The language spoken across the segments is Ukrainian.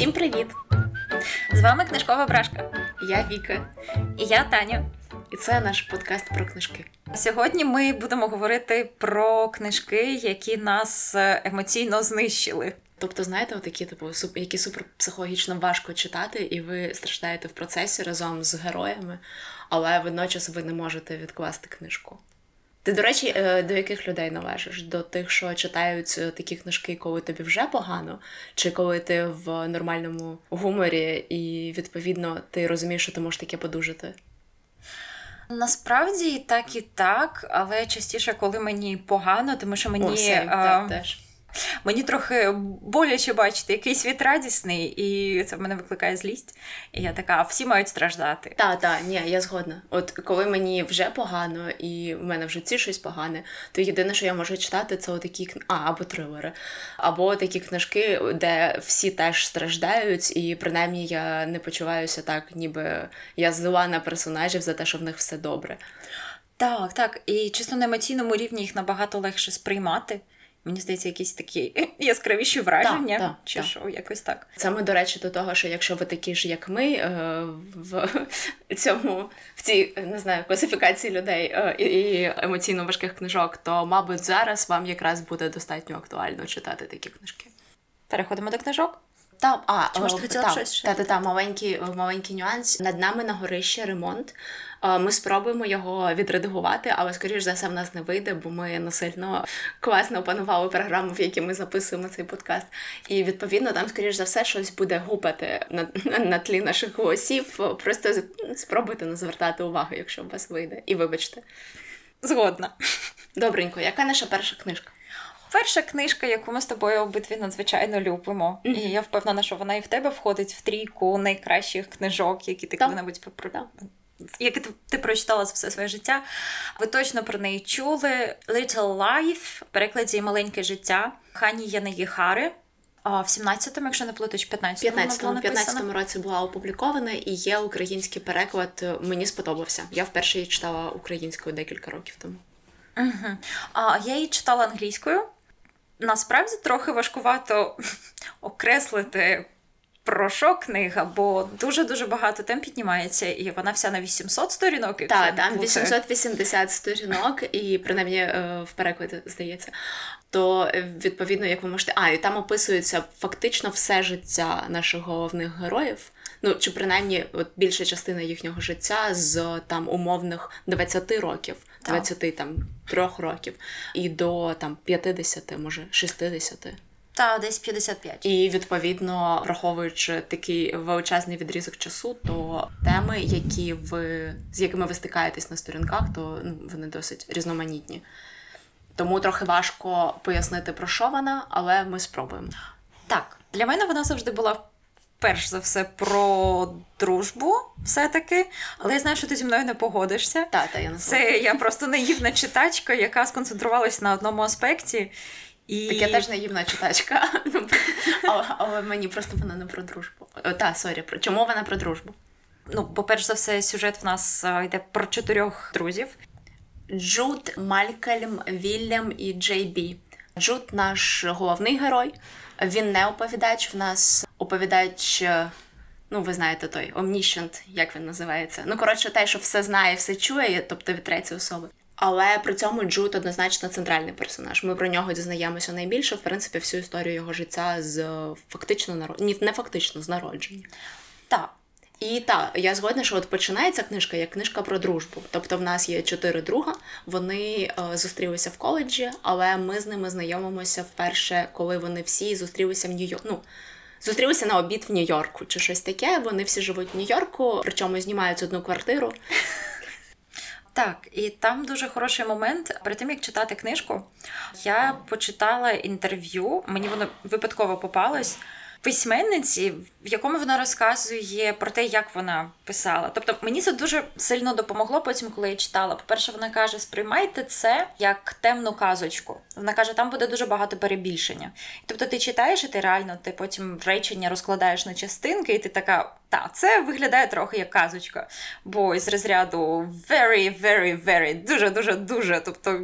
Всім привіт! З вами книжкова брашка. Я Віка. І я Таня. І це наш подкаст про книжки. Сьогодні ми будемо говорити про книжки, які нас е, емоційно знищили. Тобто, знаєте, такі, типу, які супер психологічно важко читати, і ви страждаєте в процесі разом з героями, але водночас ви не можете відкласти книжку. Ти, до речі, е, до яких людей належиш? До тих, що читають е, такі книжки, коли тобі вже погано, чи коли ти в нормальному гуморі, і відповідно ти розумієш, що ти можеш таке подужати? Насправді так і так, але частіше, коли мені погано, тому що мені. О, same, а... так, теж. Мені трохи боляче бачити якийсь світ радісний, і це в мене викликає злість. І я така, всі мають страждати. Так, так, ні, я згодна. От коли мені вже погано, і в мене в житті щось погане, то єдине, що я можу читати, це такі а, або трилери, або такі книжки, де всі теж страждають, і принаймні я не почуваюся так, ніби я зла на персонажів за те, що в них все добре. Так, так. І чисто на емоційному рівні їх набагато легше сприймати. Мені здається, якісь такі яскравіші враження, так, чи так. що, якось так. Це ми, до речі, до того, що якщо ви такі ж, як ми, е, в цьому в цій не знаю класифікації людей е, і емоційно важких книжок, то, мабуть, зараз вам якраз буде достатньо актуально читати такі книжки. Переходимо до книжок. Та, а, Чи, може, хотіла та, щось? Та, та, та, маленький, маленький нюанс. Над нами на горищі ремонт. Ми спробуємо його відредагувати, але, скоріш за все, в нас не вийде, бо ми насильно класно опанували програму, в якій ми записуємо цей подкаст. І відповідно там, скоріш за все, щось буде гупати на, на, на тлі наших голосів. Просто спробуйте не звертати увагу, якщо у вас вийде. І вибачте. Згодна. Добренько, яка наша перша книжка? Перша книжка, яку ми з тобою обидві надзвичайно любимо. Mm-hmm. І я впевнена, що вона і в тебе входить в трійку найкращих книжок, які ти коли-небудь попри як ти, ти прочитала за все своє життя, ви точно про неї чули. Little Life, в перекладі Маленьке життя Хані Янегіхари. А в 17-му, якщо не плутач, 15-му 15-му 15 році була опублікована і є український переклад. Мені сподобався. Я вперше її читала українською декілька років тому. Угу. А я її читала англійською. Насправді трохи важкувато окреслити про що книга, бо дуже-дуже багато тем піднімається, і вона вся на 800 сторінок. Так, там 880 сторінок, і принаймні е, в перекладі здається. То відповідно, як ви можете. А, і там описується фактично все життя наших головних героїв. Ну, чи принаймні от більша частина їхнього життя з там умовних 20 років, 20 там трьох років, і до там 50, може 60. Та десь 55. І відповідно, враховуючи такий величезний відрізок часу, то теми, які ви з якими ви стикаєтесь на сторінках, то ну, вони досить різноманітні. Тому трохи важко пояснити, про що вона, але ми спробуємо. Так, для мене вона завжди була. Перш за все про дружбу, все-таки, але я знаю, що ти зі мною не погодишся. Та, та, я не Це я просто наївна читачка, яка сконцентрувалась на одному аспекті. І... Так я теж наївна читачка, але, але мені просто вона не про дружбу. Та, sorry, чому вона про дружбу? Ну, по-перше за все, сюжет в нас йде про чотирьох друзів: Джуд, Малькольм, Вільям і Джей Бі. Джуд наш головний герой. Він не оповідач. В нас оповідач, ну, ви знаєте, той Omniscient, як він називається. Ну, коротше, те, що все знає, все чує, тобто від третьої особи. Але при цьому Джуд однозначно центральний персонаж. Ми про нього дізнаємося найбільше, в принципі, всю історію його життя з фактично народ... Ні, не фактично з народження. Так. І так, я згодна, що от починається книжка як книжка про дружбу. Тобто, в нас є чотири друга, вони е, зустрілися в коледжі, але ми з ними знайомимося вперше, коли вони всі зустрілися в Нью-Йорку. Ну, зустрілися на обід в Нью-Йорку чи щось таке. Вони всі живуть в Нью-Йорку, причому знімають одну квартиру. Так, і там дуже хороший момент. Перед тим як читати книжку, я почитала інтерв'ю, мені воно випадково попалось письменниці, в якому вона розказує про те, як вона писала. Тобто мені це дуже сильно допомогло потім, коли я читала. По-перше, вона каже: сприймайте це як темну казочку. Вона каже, там буде дуже багато перебільшення. Тобто, ти читаєш, і ти реально ти потім речення розкладаєш на частинки, і ти така. Та, це виглядає трохи як казочка, бо із розряду very, very, very, дуже, дуже, дуже. Тобто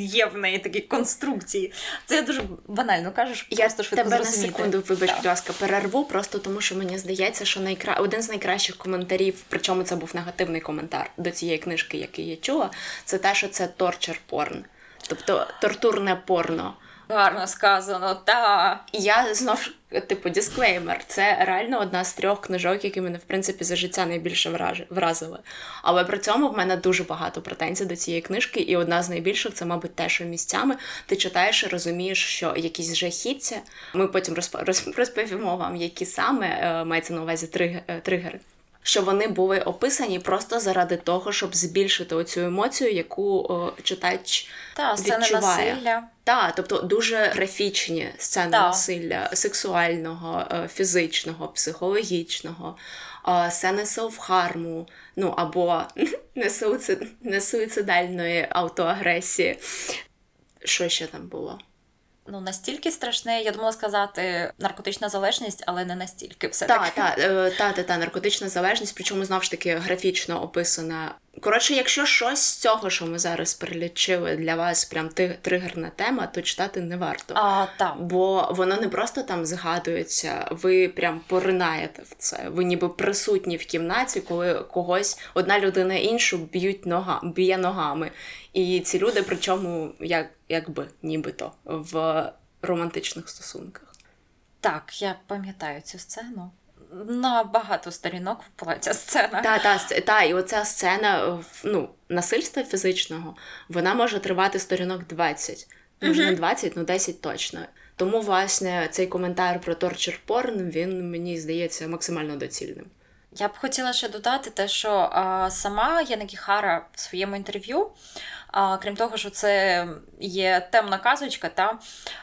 є в неї такі конструкції. Це я дуже банально кажеш. Я просто швидко тебе зрозуміти. на секунду, вибач, будь ласка, перерву, просто тому що мені здається, що найкра... один з найкращих коментарів, причому це був негативний коментар до цієї книжки, який я чула, це те, що це торчер порн, тобто тортурне порно. Гарно сказано, та. Я знов типу дисклеймер. Це реально одна з трьох книжок, які мене в принципі за життя найбільше вразили. Але при цьому в мене дуже багато претензій до цієї книжки, і одна з найбільших це, мабуть, те, що місцями ти читаєш і розумієш, що якісь жахіття. Ми потім розповімо вам, які саме е, мається на увазі е, тригери що вони були описані просто заради того, щоб збільшити оцю емоцію, яку о, читач Та, відчуває. насилля. Так, тобто дуже графічні сцени Та. насилля сексуального, е, фізичного, психологічного, сцени селфхарму, ну або не суїцидальної автоагресії. Що ще там було? Ну настільки страшне, я думала сказати наркотична залежність, але не настільки все. Так, та, та, та, та, наркотична залежність, причому знову ж таки графічно описана. Коротше, якщо щось з цього, що ми зараз перелічили, для вас прям тригерна тема, то читати не варто. А, так. Бо воно не просто там згадується, ви прям поринаєте в це. Ви ніби присутні в кімнаті, коли когось одна людина іншу б'ють нога, б'є ногами. І ці люди, причому, як, якби нібито в романтичних стосунках. Так, я пам'ятаю цю сцену. На багато сторінок ця сцена. Так, та, та, і оця сцена ну, насильства фізичного вона може тривати сторінок 20. Може, не 20, ну 10 точно. Тому, власне, цей коментар про торчер порн він мені здається максимально доцільним. Я б хотіла ще додати те, що а, сама Яна Кіхара в своєму інтерв'ю а, Крім того, що це є темна казочка, та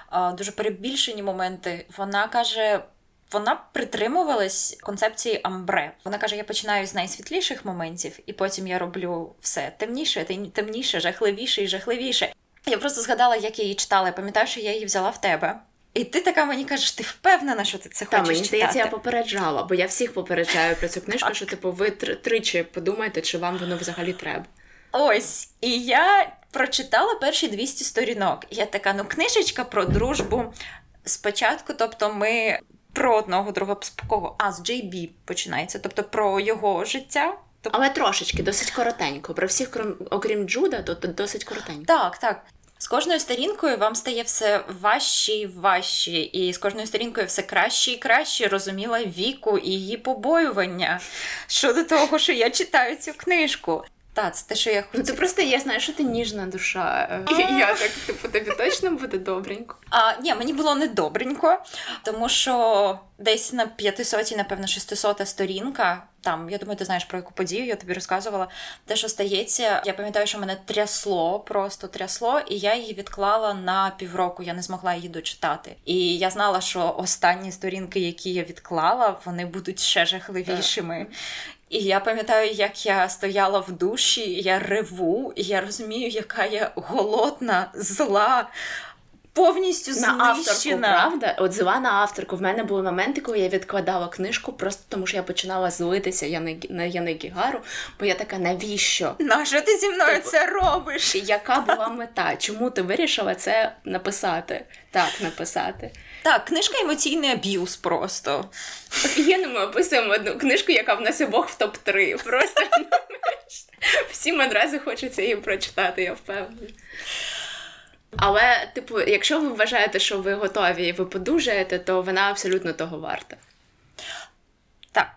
а, дуже перебільшені моменти. Вона каже. Вона притримувалась концепції амбре. Вона каже: я починаю з найсвітліших моментів, і потім я роблю все темніше, темніше, жахливіше і жахливіше. Я просто згадала, як я її читала. Я пам'ятаю, що я її взяла в тебе. І ти така мені кажеш, ти впевнена, що ти це хочеш? Та, мені здається, я попереджала, бо я всіх попереджаю про цю книжку, що типу ви тричі подумайте, чи вам воно взагалі треба. Ось, і я прочитала перші 200 сторінок. Я така, ну, книжечка про дружбу. Спочатку, тобто, ми про одного друга кого? А, з Джей Бі починається, тобто про його життя. Тобто... Але трошечки, досить коротенько. Про всіх, окрім Джуда, то досить коротенько. Так, так. З кожною сторінкою вам стає все важче і важче, і з кожною сторінкою все краще і краще розуміла віку і її побоювання щодо того, що я читаю цю книжку. Та, це те, що я хочу. Ну, ти просто я знаю, що ти ніжна душа. Я так, типу, тобі точно буде добренько. А, Ні, мені було не добренько, тому що десь на 500, напевно, 600 сторінка. Там, я думаю, ти знаєш про яку подію, я тобі розказувала. Те, що стається, я пам'ятаю, що мене трясло, просто трясло, і я її відклала на півроку. Я не змогла її дочитати. І я знала, що останні сторінки, які я відклала, вони будуть ще жахливішими. І я пам'ятаю, як я стояла в душі, я реву, і я розумію, яка я голодна, зла. Повністю знищена. На авторку, правда? От зла на авторку. В мене були моменти, коли я відкладала книжку, просто тому що я починала злитися на Яни Гігару, бо я така, навіщо? Нащо ти зі мною Типу, це робиш? Яка була мета? Чому ти вирішила це написати? Так, написати. Так, книжка емоційний аб'юз просто. Офігенно ми описуємо одну книжку, яка в нас обох в топ-3. Просто всім одразу хочеться її прочитати, я впевнена. Але, типу, якщо ви вважаєте, що ви готові і ви подужаєте, то вона абсолютно того варта. Так.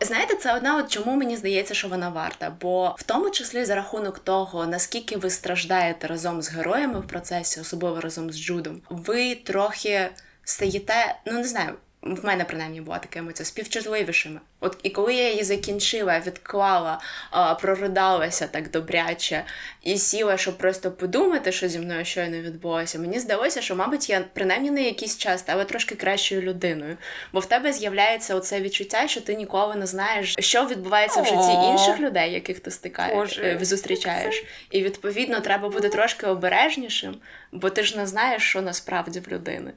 Знаєте, це одна, от чому мені здається, що вона варта. Бо в тому числі за рахунок того, наскільки ви страждаєте разом з героями в процесі, особливо разом з Джудом, ви трохи стаєте, ну не знаю, в мене принаймні була така емоція співчутливішими. От і коли я її закінчила, відклала, а, проридалася так добряче і сіла, щоб просто подумати, що зі мною щойно відбулося, мені здалося, що, мабуть, я принаймні на якийсь час стала трошки кращою людиною. Бо в тебе з'являється оце відчуття, що ти ніколи не знаєш, що відбувається в житті інших людей, яких ти стикаєш, е, зустрічаєш. І відповідно треба бути трошки обережнішим, бо ти ж не знаєш, що насправді в людини.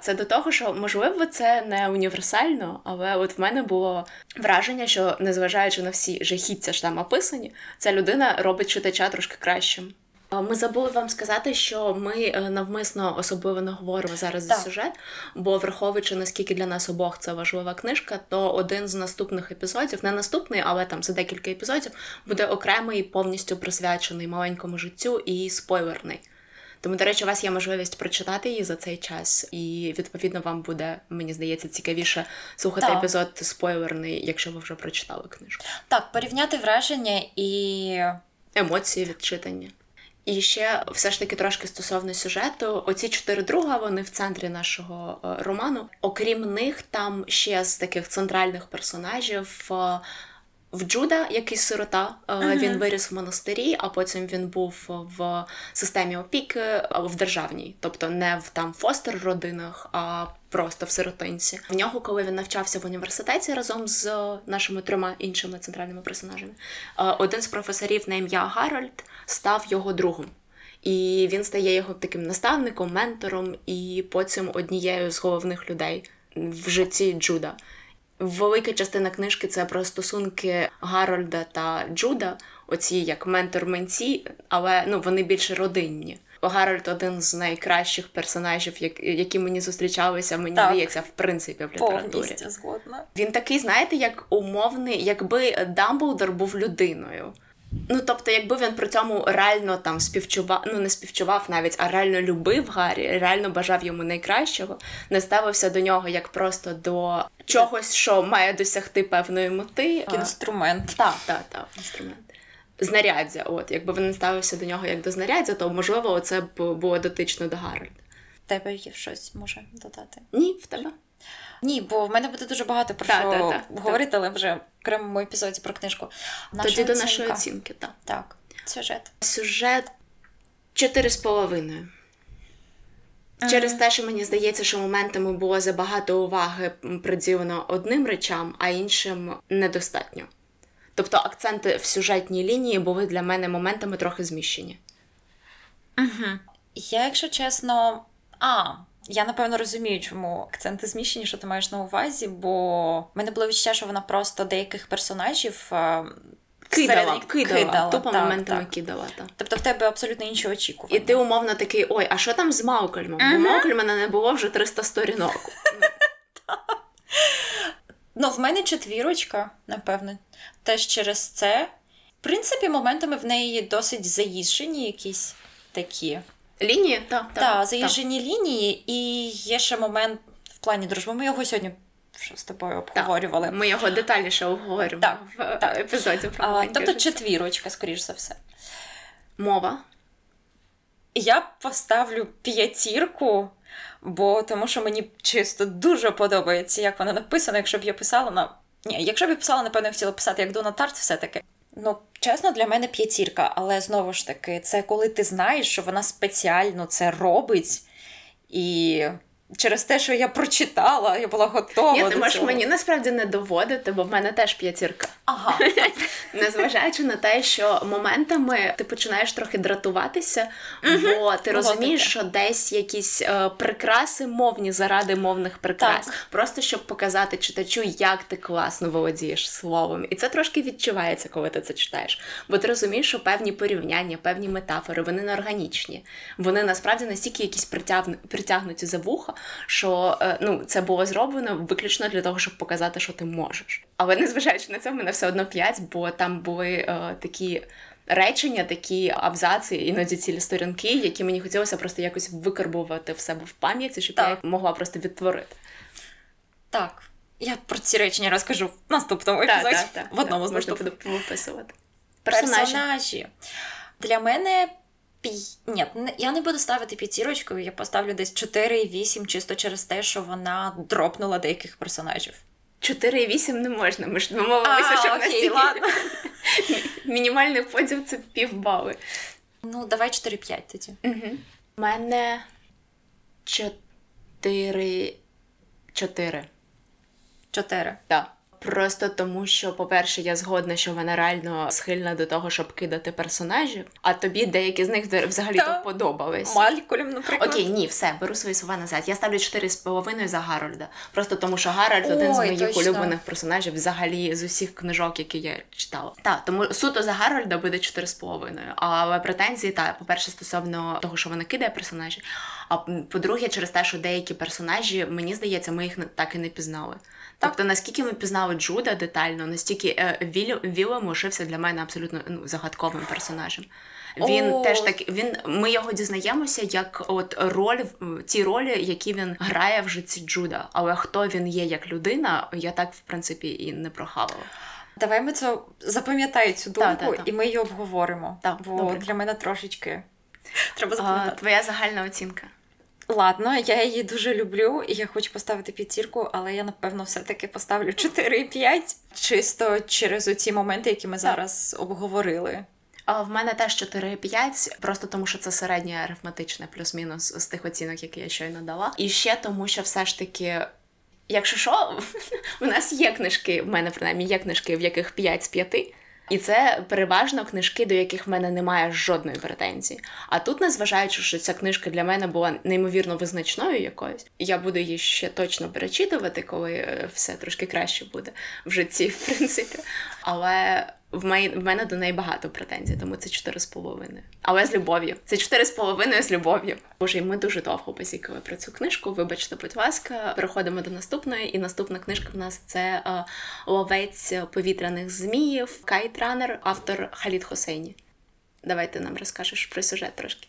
Це до того, що можливо це не універсально, але от в мене було враження, що незважаючи на всі жахіття, що там описані, ця людина робить читача трошки кращим. Ми забули вам сказати, що ми е, навмисно особливо не говоримо зараз за сюжет, бо враховуючи наскільки для нас обох це важлива книжка, то один з наступних епізодів, не наступний, але там за декілька епізодів, буде окремий повністю присвячений маленькому життю і спойлерний. Тому, до речі, у вас є можливість прочитати її за цей час, і відповідно вам буде, мені здається, цікавіше слухати так. епізод спойлерний, якщо ви вже прочитали книжку. Так, порівняти враження і емоції від читання. І ще все ж таки трошки стосовно сюжету. Оці чотири друга вони в центрі нашого е, роману. Окрім них, там ще з таких центральних персонажів. Е, в Джуда, який сирота, uh-huh. він виріс в монастирі, а потім він був в системі опіки в державній, тобто не в там фостер родинах, а просто в сиротинці. В нього, коли він навчався в університеті разом з нашими трьома іншими центральними персонажами, один з професорів на ім'я Гарольд став його другом. І він стає його таким наставником, ментором, і потім однією з головних людей в житті Джуда. Велика частина книжки це про стосунки Гарольда та Джуда, оці як ментор-менці, але ну вони більше родинні. Гарольд один з найкращих персонажів, які мені зустрічалися, мені так. здається, в принципі в літературі. Повністю згодна. Він такий, знаєте, як умовний, якби Дамблдор був людиною. Ну, тобто, якби він при цьому реально там співчував, ну не співчував навіть, а реально любив Гаррі, реально бажав йому найкращого, не ставився до нього як просто до чогось, що має досягти певної мети. Інструмент. Так, так, так, інструмент. Знаряддя. От, якби він не ставився до нього як до знаряддя, то можливо це б було дотично до Гарольда. В тебе є щось може додати? Ні, в тебе. Ні, бо в мене буде дуже багато про та, що та, та, говорити, але вже в окремому епізоді про книжку. Наша Тоді оцінка. до нашої оцінки, так. Так, сюжет. Сюжет чотири з половиною. Через те, що мені здається, що моментами було забагато уваги приділено одним речам, а іншим недостатньо. Тобто акценти в сюжетній лінії були для мене моментами трохи зміщені. Угу. Я, якщо чесно, а, я напевно розумію, чому акценти зміщені, що ти маєш на увазі, бо в мене було відчуття, що вона просто деяких персонажів. Кидала, кидала, кидала, тупо так, моментами так. кидала. Так. Тобто в тебе абсолютно інші очікування. І ти умовно такий, ой, а що там з Маукельмом? Uh-huh. Бо Маукельмана не було вже 300 сторінок. Ну, в мене четвірочка, напевно, теж через це. В принципі, моментами в неї досить заїжджені якісь такі. Лінії? Так, так. Так, заїжджені та. лінії, і є ще момент в плані дружби. Ми його сьогодні що з тобою обговорювали. Так, Ми його детальніше обговорювали так, в так. епізоді. про а, Тобто четвірочка, скоріш за все. Мова. Я поставлю п'ятірку, бо тому що мені чисто дуже подобається, як вона написана. Якщо б я писала на. Ні, якщо б я писала, напевно, я хотіла писати як Дона Тарт, все-таки. Ну, чесно, для мене п'ятірка, але знову ж таки, це коли ти знаєш, що вона спеціально це робить, і через те, що я прочитала, я була готова. Ні, ти можеш мені насправді не доводити, бо в мене теж п'ятірка. Ага. Незважаючи на те, що моментами ти починаєш трохи дратуватися, бо ти розумієш, що десь якісь е, прикраси мовні заради мовних прикрас, так. просто щоб показати читачу, як ти класно володієш словом. І це трошки відчувається, коли ти це читаєш. Бо ти розумієш, що певні порівняння, певні метафори, вони не органічні. Вони насправді настільки якісь притягнуті за вуха, що е, ну, це було зроблено виключно для того, щоб показати, що ти можеш. Але незважаючи на це, в мене все одно п'ять, бо там були е, такі. Речення, такі абзаци, іноді цілі сторінки, які мені хотілося просто якось викарбувати в себе в пам'яті, щоб так. я їх могла просто відтворити. Так, я про ці речення розкажу в наступному епізоді. Так, так, в одному з наступних виписувати. Персонажі. Персонажі. Для мене ні, я не буду ставити п'ятірочку, я поставлю десь 4,8 чисто через те, що вона дропнула деяких персонажів. 4,8 не можна, ми ж домовилися, що в нас є ладно. мінімальний поділ це півбали. Ну, давай 4,5 тоді. Угу. У мене 4. 4. 4. Так. Просто тому, що, по-перше, я згодна, що вона реально схильна до того, щоб кидати персонажів, а тобі деякі з них взагалі то подобались. Малькольм, наприклад. Окей, ні, все, беру свої слова назад. Я ставлю 4,5 за Гарольда. Просто тому, що Гарольд один з моїх точно. улюблених персонажів взагалі з усіх книжок, які я читала. Так, тому суто за Гарольда буде 4,5. Але претензії, так, по-перше, стосовно того, що вона кидає персонажі. А по-друге, через те, що деякі персонажі, мені здається, ми їх так і не пізнали. Тобто, наскільки ми пізнали Джуда детально, настільки е, Вілом лишився для мене абсолютно ну, загадковим персонажем. Він О. теж так він. Ми його дізнаємося як от роль ті ролі, які він грає в житті Джуда. Але хто він є як людина, я так в принципі і не прохавала. Давай ми це запам'ятаю цю думку, та, та, та. і ми її обговоримо. Так, бо добре. для мене трошечки треба запам'ятати. Твоя загальна оцінка. Ладно, я її дуже люблю, і я хочу поставити п'ятірку, але я напевно все-таки поставлю 4,5, чисто через оці моменти, які ми зараз обговорили. А в мене теж 4,5, просто тому що це середнє арифметичне, плюс-мінус з тих оцінок, які я щойно дала. І ще тому, що все ж таки. Якщо що, у нас є книжки, в мене принаймні є книжки, в яких 5 з 5, і це переважно книжки, до яких в мене немає жодної претензії. А тут, незважаючи, що ця книжка для мене була неймовірно визначною якоюсь, я буду її ще точно перечитувати, коли е, все трошки краще буде в житті, в принципі. Але в мене, в мене до неї багато претензій, тому це 4,5. Але з любов'ю. Це 4,5 з любов'ю. Боже, ми дуже довго посікали про цю книжку. Вибачте, будь ласка, переходимо до наступної. І наступна книжка в нас це е, Ловець повітряних зміїв, Kite Runner, автор Халід Хосейні. Давай ти нам розкажеш про сюжет трошки.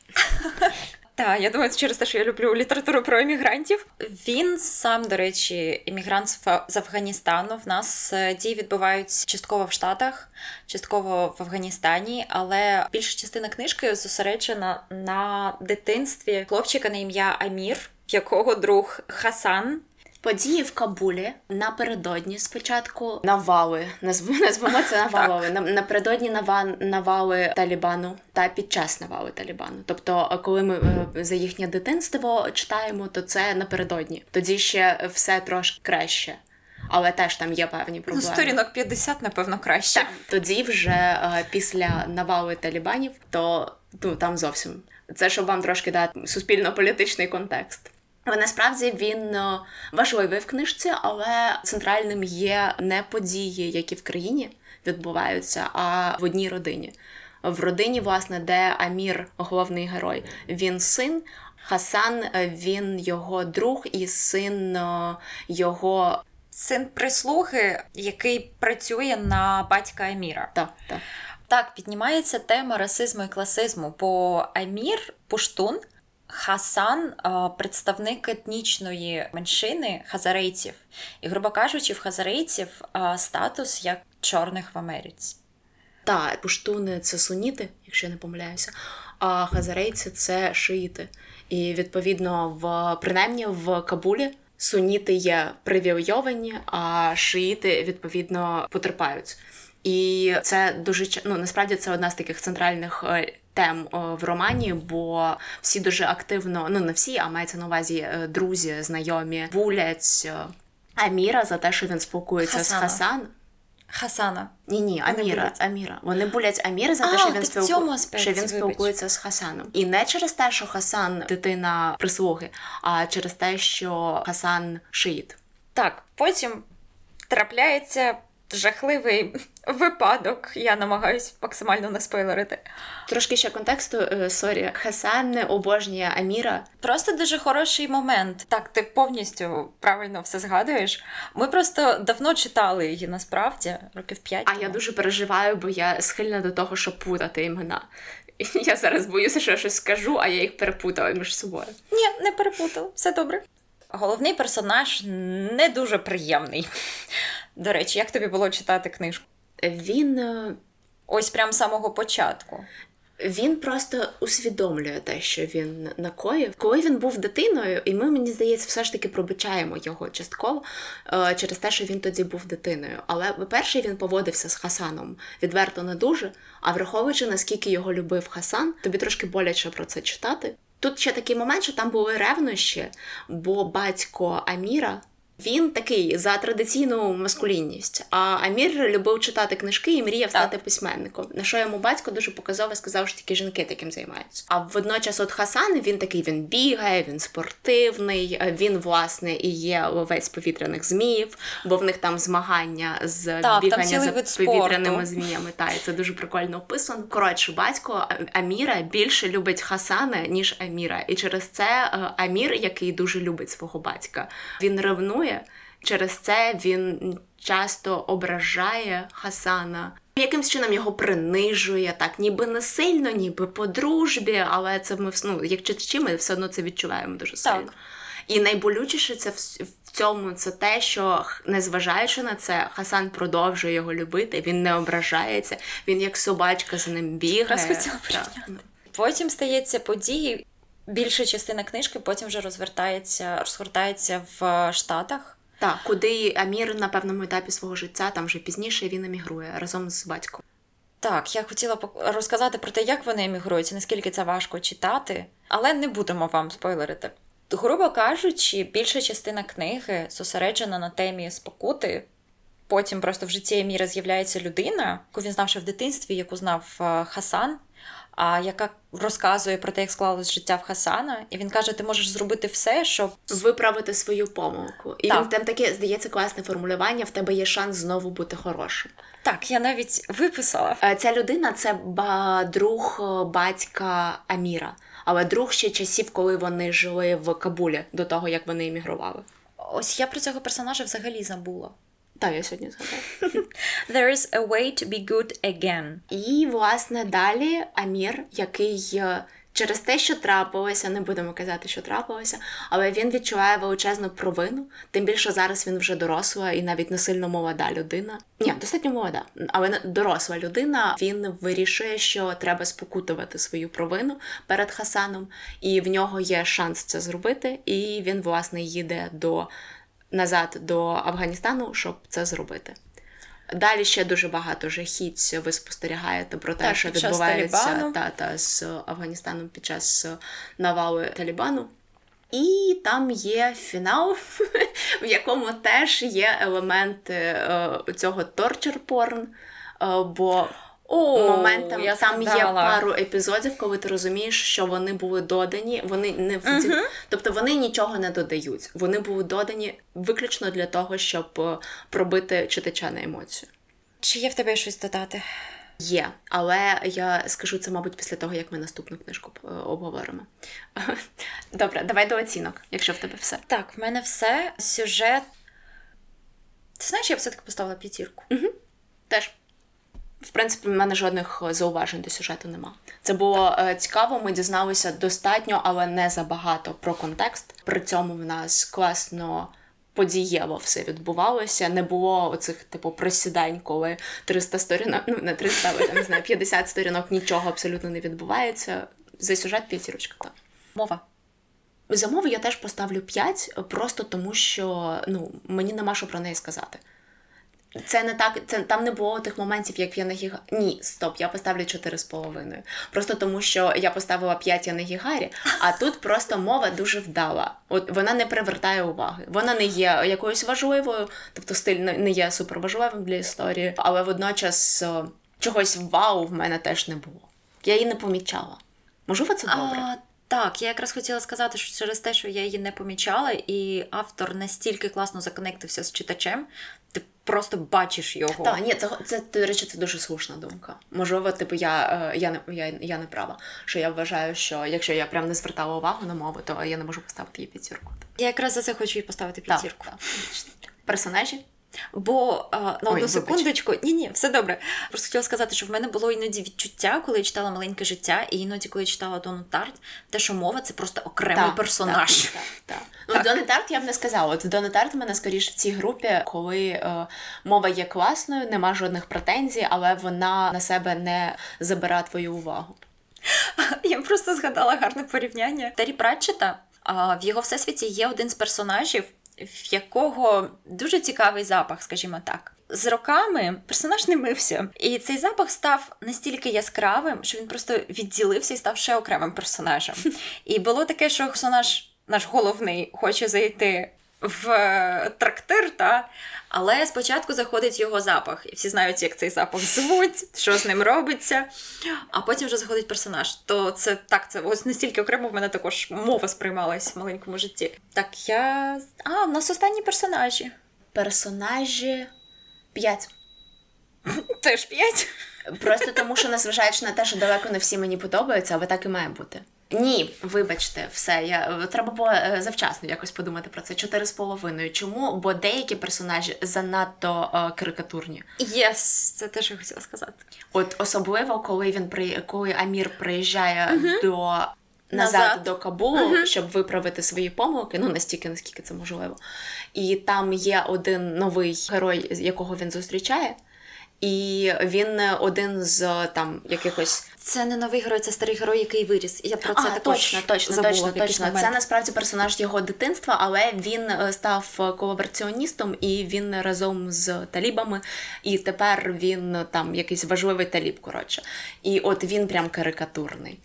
Так, я думаю, це через те, що я люблю літературу про емігрантів. Він сам, до речі, емігрант з Афганістану. В нас е, дії відбуваються частково в Штатах, частково в Афганістані, але більша частина книжки зосереджена на дитинстві хлопчика на ім'я Амір, якого друг Хасан. Події в Кабулі напередодні спочатку навали, назвемо це навалами. напередодні навали Талібану та під час навали Талібану. Тобто, коли ми е, за їхнє дитинство читаємо, то це напередодні. Тоді ще все трошки краще. Але теж там є певні ну, проблеми. Ну, Сторінок 50, напевно, краще. Так, Тоді вже е, після навали талібанів, то ну там зовсім це щоб вам трошки дати суспільно-політичний контекст. Насправді він е, важливий в книжці, але центральним є не події, які в країні відбуваються, а в одній родині. В родині, власне, де Амір, головний герой, він син. Хасан, е, він його друг і син е, його син прислуги, який працює на батька Аміра. Так, так. Так, піднімається тема расизму і класизму, бо Амір Пуштун. Хасан представник етнічної меншини хазарейців, і, грубо кажучи, в хазарейців статус як чорних в Америці. Так, пуштуни це суніти, якщо я не помиляюся, а хазарейці це шиїти. І відповідно, в принаймні в Кабулі суніти є привілейовані, а шиїти відповідно потерпають. І це дуже ну насправді це одна з таких центральних е, тем в романі, бо всі дуже активно, ну не всі, а мається на увазі е, друзі, знайомі, булять е, Аміра за те, що він спілкується Хасана. з Хасан. Хасана. Ні, ні, Аміра. Аміра. Вони булять Аміра за те, що він спілку... що він спілкується з Хасаном. І не через те, що Хасан дитина прислуги, а через те, що Хасан шиїт. Так, потім трапляється жахливий випадок. Я намагаюся максимально не спойлерити. Трошки ще контексту, е, sorry, Хасан не обожнює Аміра. Просто дуже хороший момент. Так, ти повністю правильно все згадуєш. Ми просто давно читали її насправді, років п'ять. А я дуже переживаю, бо я схильна до того, щоб путати імена. Я зараз боюся, що я щось скажу, а я їх перепутала між собою. Ні, не перепутала, все добре. Головний персонаж не дуже приємний. До речі, як тобі було читати книжку? Він е, ось прям з самого початку. Він просто усвідомлює те, що він накоїв. Коли він був дитиною, і ми, мені здається, все ж таки пробачаємо його частково е, через те, що він тоді був дитиною. Але, по-перше, він поводився з Хасаном відверто не дуже. А враховуючи, наскільки його любив Хасан, тобі трошки боляче про це читати. Тут ще такий момент, що там були ревнощі, бо батько Аміра Він такий за традиційну маскулінність. А Амір любив читати книжки і мріяв стати так. письменником. На що йому батько дуже показово сказав, що тільки жінки таким займаються. А водночас, от Хасан він такий він бігає, він спортивний. Він власне і є ловець повітряних зміїв, бо в них там змагання з так, бігання за повітряними зміями. Та і це дуже прикольно описано. Коротше, батько Аміра більше любить Хасана ніж Аміра, і через це е, Амір, який дуже любить свого батька, він ревнує існує. Через це він часто ображає Хасана. Якимсь чином його принижує, так, ніби не сильно, ніби по дружбі, але це ми ну, як читачі, ми все одно це відчуваємо дуже сильно. Так. І найболючіше це в цьому це те, що незважаючи на це, Хасан продовжує його любити, він не ображається, він як собачка за ним бігає. Потім стається події, більша частина книжки потім вже розвертається, розгортається в Штатах. Так, куди Амір на певному етапі свого життя, там вже пізніше він емігрує разом з батьком. Так, я хотіла розказати про те, як вони емігрують, наскільки це важко читати, але не будемо вам спойлерити. Грубо кажучи, більша частина книги зосереджена на темі спокути. Потім просто в житті Еміра з'являється людина, яку він знав ще в дитинстві, яку знав е, Хасан, яка розказує про те, як склалось життя в Хасана, і він каже: ти можеш зробити все, щоб виправити свою помилку. І так. він там таке здається класне формулювання. В тебе є шанс знову бути хорошим. Так, я навіть виписала. Е, ця людина це друг е, батька Аміра, але друг ще часів, коли вони жили в Кабулі до того, як вони емігрували. Ось я про цього персонажа взагалі забула. Так, я сьогодні згадала. There is a way to be good again. І, власне, далі Амір, який е, через те, що трапилося, не будемо казати, що трапилося, але він відчуває величезну провину. Тим більше зараз він вже доросла і навіть не сильно молода людина. Ні, достатньо молода, але доросла людина. Він вирішує, що треба спокутувати свою провину перед Хасаном, і в нього є шанс це зробити. І він, власне, їде до назад до Афганістану, щоб це зробити. Далі ще дуже багато жахіть ви спостерігаєте про те, так, що відбувається та, та, з Афганістаном під час навали Талібану. І там є фінал, в якому теж є елементи е, цього торчер порн. Бо о, моментом я там є пару епізодів, коли ти розумієш, що вони були додані. Вони не в ці... uh тобто вони нічого не додають. Вони були додані виключно для того, щоб е, пробити читача на емоцію. Чи є в тебе щось додати? Є, але я скажу це, мабуть, після того, як ми наступну книжку е, обговоримо. Добре, давай до оцінок, якщо в тебе все. Так, в мене все. Сюжет. Ти знаєш, я все-таки поставила п'ятірку. Угу. Теж. В принципі, в мене жодних е, зауважень до сюжету нема. Це було е, цікаво. Ми дізналися достатньо, але не забагато про контекст. При цьому в нас класно. Подієво все відбувалося, не було оцих типу присідань, коли 300 сторінок, ну не 300, але не знаю, 50 сторінок нічого абсолютно не відбувається. За сюжет п'ятірочка. так. Мова. За мову я теж поставлю 5, просто тому що ну, мені нема що про неї сказати. Це не так, це там не було тих моментів, як в Янагіга. Ні, стоп, я поставлю 4,5. Просто тому, що я поставила 5 Янагігарі, а тут просто мова дуже вдала. От вона не привертає уваги. Вона не є якоюсь важливою, тобто стиль не є суперважливим для історії, але водночас чогось вау в мене теж не було. Я її не помічала. Можливо, це добре. А, так, я якраз хотіла сказати, що через те, що я її не помічала, і автор настільки класно законектився з читачем, просто бачиш його. Так, ні, це це до речі, це дуже слушна думка. Можливо, типу, я е, я, не я, я не права. Що я вважаю, що якщо я прям не звертала увагу на мову, то я не можу поставити їй п'ятірку. Я якраз за це хочу їй поставити п'ятірку. Персонажі. Бо а, на одну Ой, секундочку, ні, ні, все добре. Просто хотіла сказати, що в мене було іноді відчуття, коли я читала маленьке життя, і іноді, коли я читала Дону Тарт, те, що мова це просто окремий так, персонаж. Так, так, так. Ну, Дони Тарт я б не сказала. От Дони Тарт в мене скоріше в цій групі, коли е, мова є класною, нема жодних претензій, але вона на себе не забира твою увагу. Я просто згадала гарне порівняння. Террі Пратчета, в його всесвіті є один з персонажів в якого дуже цікавий запах, скажімо так. З роками персонаж не мився, і цей запах став настільки яскравим, що він просто відділився і став ще окремим персонажем. І було таке, що персонаж, наш головний, хоче зайти в е, трактир, та? але спочатку заходить його запах, і всі знають, як цей запах звуть, що з ним робиться. А потім вже заходить персонаж. То це так, це ось настільки окремо в мене також мова сприймалась в маленькому житті. Так я. А, в нас останні персонажі. Персонажі п'ять. Теж п'ять. Просто тому, що незважаючи на те, що далеко не всі мені подобаються, але так і має бути. Ні, вибачте, все. Я треба було е, завчасно якось подумати про це. Чотири з половиною. Чому? Бо деякі персонажі занадто е, карикатурні. Yes, yes, це те, що я хотіла сказати. От особливо, коли він при коли Амір приїжджає uh-huh. до назад, назад до Кабулу, uh-huh. щоб виправити свої помилки, ну настільки, наскільки це можливо. І там є один новий герой, якого він зустрічає. І він один з там якихось. Це не новий герой, це старий герой, який виріс. Я про це а, також точно, точно, забула точно, точно. Момент. Це насправді персонаж його дитинства, але він е, став колабораціоністом і він разом з талібами, і тепер він там якийсь важливий таліб. Коротше, і от він прям карикатурний.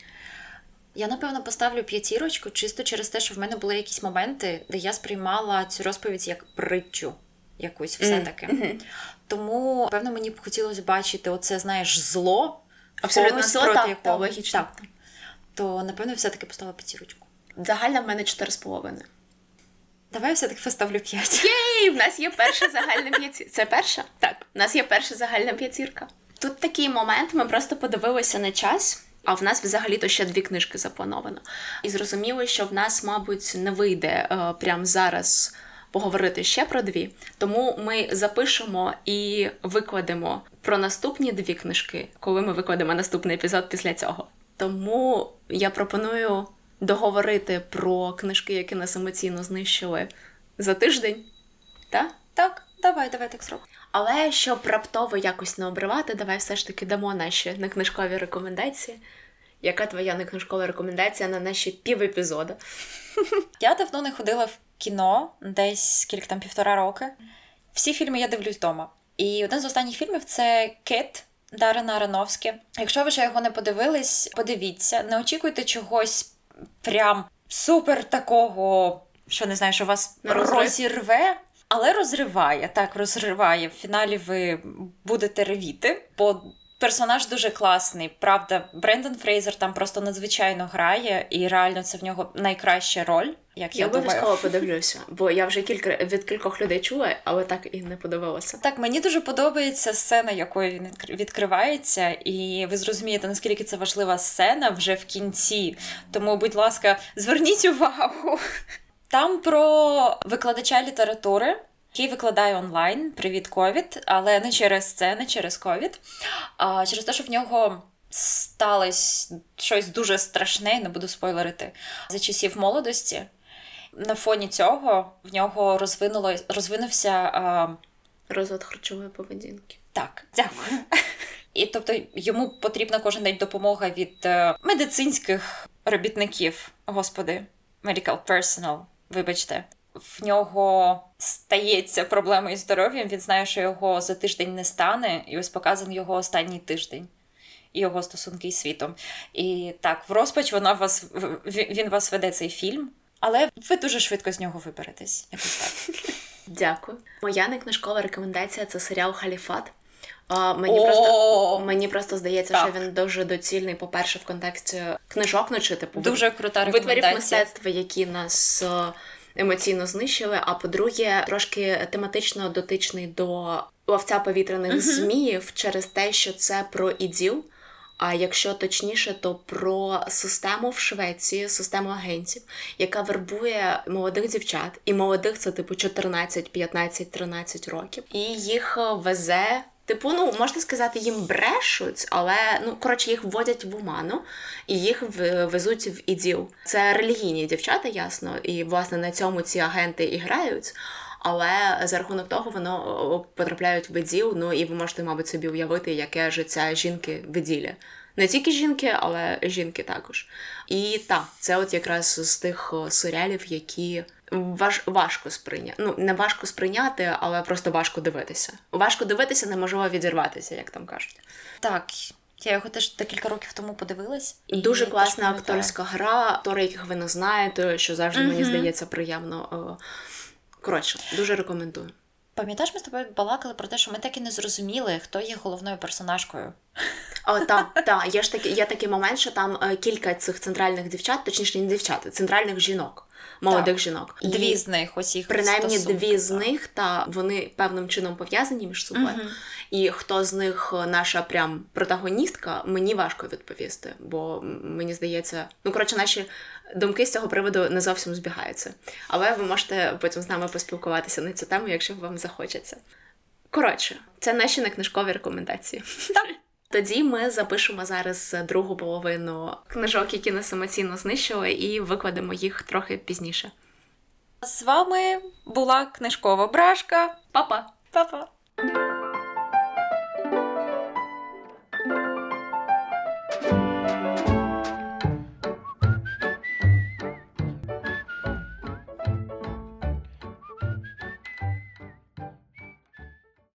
Я напевно поставлю п'ятірочку, чисто через те, що в мене були якісь моменти, де я сприймала цю розповідь як притчу якусь все-таки. Mm-hmm. Тому, певно, мені б хотілося бачити оце, знаєш, зло, абсолютно якого. логічно. Так. То, напевно, все-таки поставила п'ятірочку. Загальна в мене 4,5. Давай я все-таки поставлю 5. Єй! В нас є перша загальна п'ятірка. Це перша? Так. У нас є перша загальна п'ятірка. Тут такий момент, ми просто подивилися на час. А в нас взагалі-то ще дві книжки заплановано. І зрозуміло, що в нас, мабуть, не вийде е, прямо зараз поговорити ще про дві. Тому ми запишемо і викладемо про наступні дві книжки, коли ми викладемо наступний епізод після цього. Тому я пропоную договорити про книжки, які нас емоційно знищили за тиждень. Так? Так, давай, давай так зробимо. Але щоб раптово якось не обривати, давай все ж таки дамо наші некнижкові рекомендації. Яка твоя некнижкова рекомендація на наші півепізоди? Я давно не ходила в кіно, десь скільки там півтора роки. Всі фільми я дивлюсь вдома. І один з останніх фільмів це Кит Дарина Ароновське. Якщо ви ще його не подивились, подивіться, не очікуйте чогось прям супер такого, що не знаю, що вас розірве. Але розриває, так, розриває. В фіналі ви будете ревіти, бо персонаж дуже класний. Правда, Брендон Фрейзер там просто надзвичайно грає, і реально це в нього найкраща роль. Як я, я обов'язково подивлюся, бо я вже кілька від кількох людей чула, але так і не подивилася. Так, мені дуже подобається сцена, якою він відкривається, і ви зрозумієте, наскільки це важлива сцена вже в кінці. Тому, будь ласка, зверніть увагу. Там про викладача літератури, який викладає онлайн привіт ковід, але не через це, не через ковід, а через те, що в нього сталося щось дуже страшне, не буду спойлерити, за часів молодості. На фоні цього в нього розвинуло розвинувся а... розлад харчової поведінки. Так, дякую. І тобто йому потрібна кожен день допомога від е, медицинських робітників, господи, medical personnel, вибачте. В нього стається проблема із здоров'ям. Він знає, що його за тиждень не стане, і ось показаний його останній тиждень і його стосунки із світом. І так, в розпач вона вас він вас веде цей фільм, але ви дуже швидко з нього виберетесь. Дякую. Моя не книжкова рекомендація це серіал Халіфат. А, мені просто мені просто здається, так. що він дуже доцільний, по-перше, в контексті книжок ну, чи типу дуже крута витворів мистецтва, які нас емоційно знищили. А по-друге, трошки тематично дотичний до ловця повітряних uh-huh. зміїв через те, що це про іділ. А якщо точніше, то про систему в Швеції, систему агентів, яка вербує молодих дівчат, і молодих це типу 14, 15, 13 років, і їх везе. Типу, ну можна сказати, їм брешуть, але ну коротше їх вводять в оману і їх везуть в іділ. Це релігійні дівчата, ясно, і власне на цьому ці агенти і грають. Але за рахунок того воно потрапляють в іділ, Ну і ви можете, мабуть, собі уявити, яке життя жінки в іділі. Не тільки жінки, але жінки також. І так, це от якраз з тих серіалів, які важ, важко сприйняти. Ну, не важко сприйняти, але просто важко дивитися. Важко дивитися, неможливо відірватися, як там кажуть. Так. Я його теж декілька років тому подивилась. І Дуже класна акторська гра, актори, яких ви не знаєте, що завжди, mm-hmm. мені здається, приємно Коротше, дуже рекомендую. Пам'ятаєш, ми з тобою балакали про те, що ми так і не зрозуміли, хто є головною персонажкою. О, так, так, є ж таки, є такий момент, що там е, кілька цих центральних дівчат, точніше, не дівчат, центральних жінок, молодих Так. жінок. І Дві з них ось їх принаймні стосунки, дві з них, та вони певним чином пов'язані між собою. Мгм. І хто з них е, наша прям протагоністка, мені важко відповісти, бо мені здається, ну коротше, наші думки з цього приводу не зовсім збігаються. Але ви можете потім з нами поспілкуватися на цю тему, якщо вам захочеться. Коротше, це наші некнижкові рекомендації. Так. Тоді ми запишемо зараз другу половину книжок, які нас емоційно знищили, і викладемо їх трохи пізніше. З вами була книжкова брашка. Па-па! Па-па!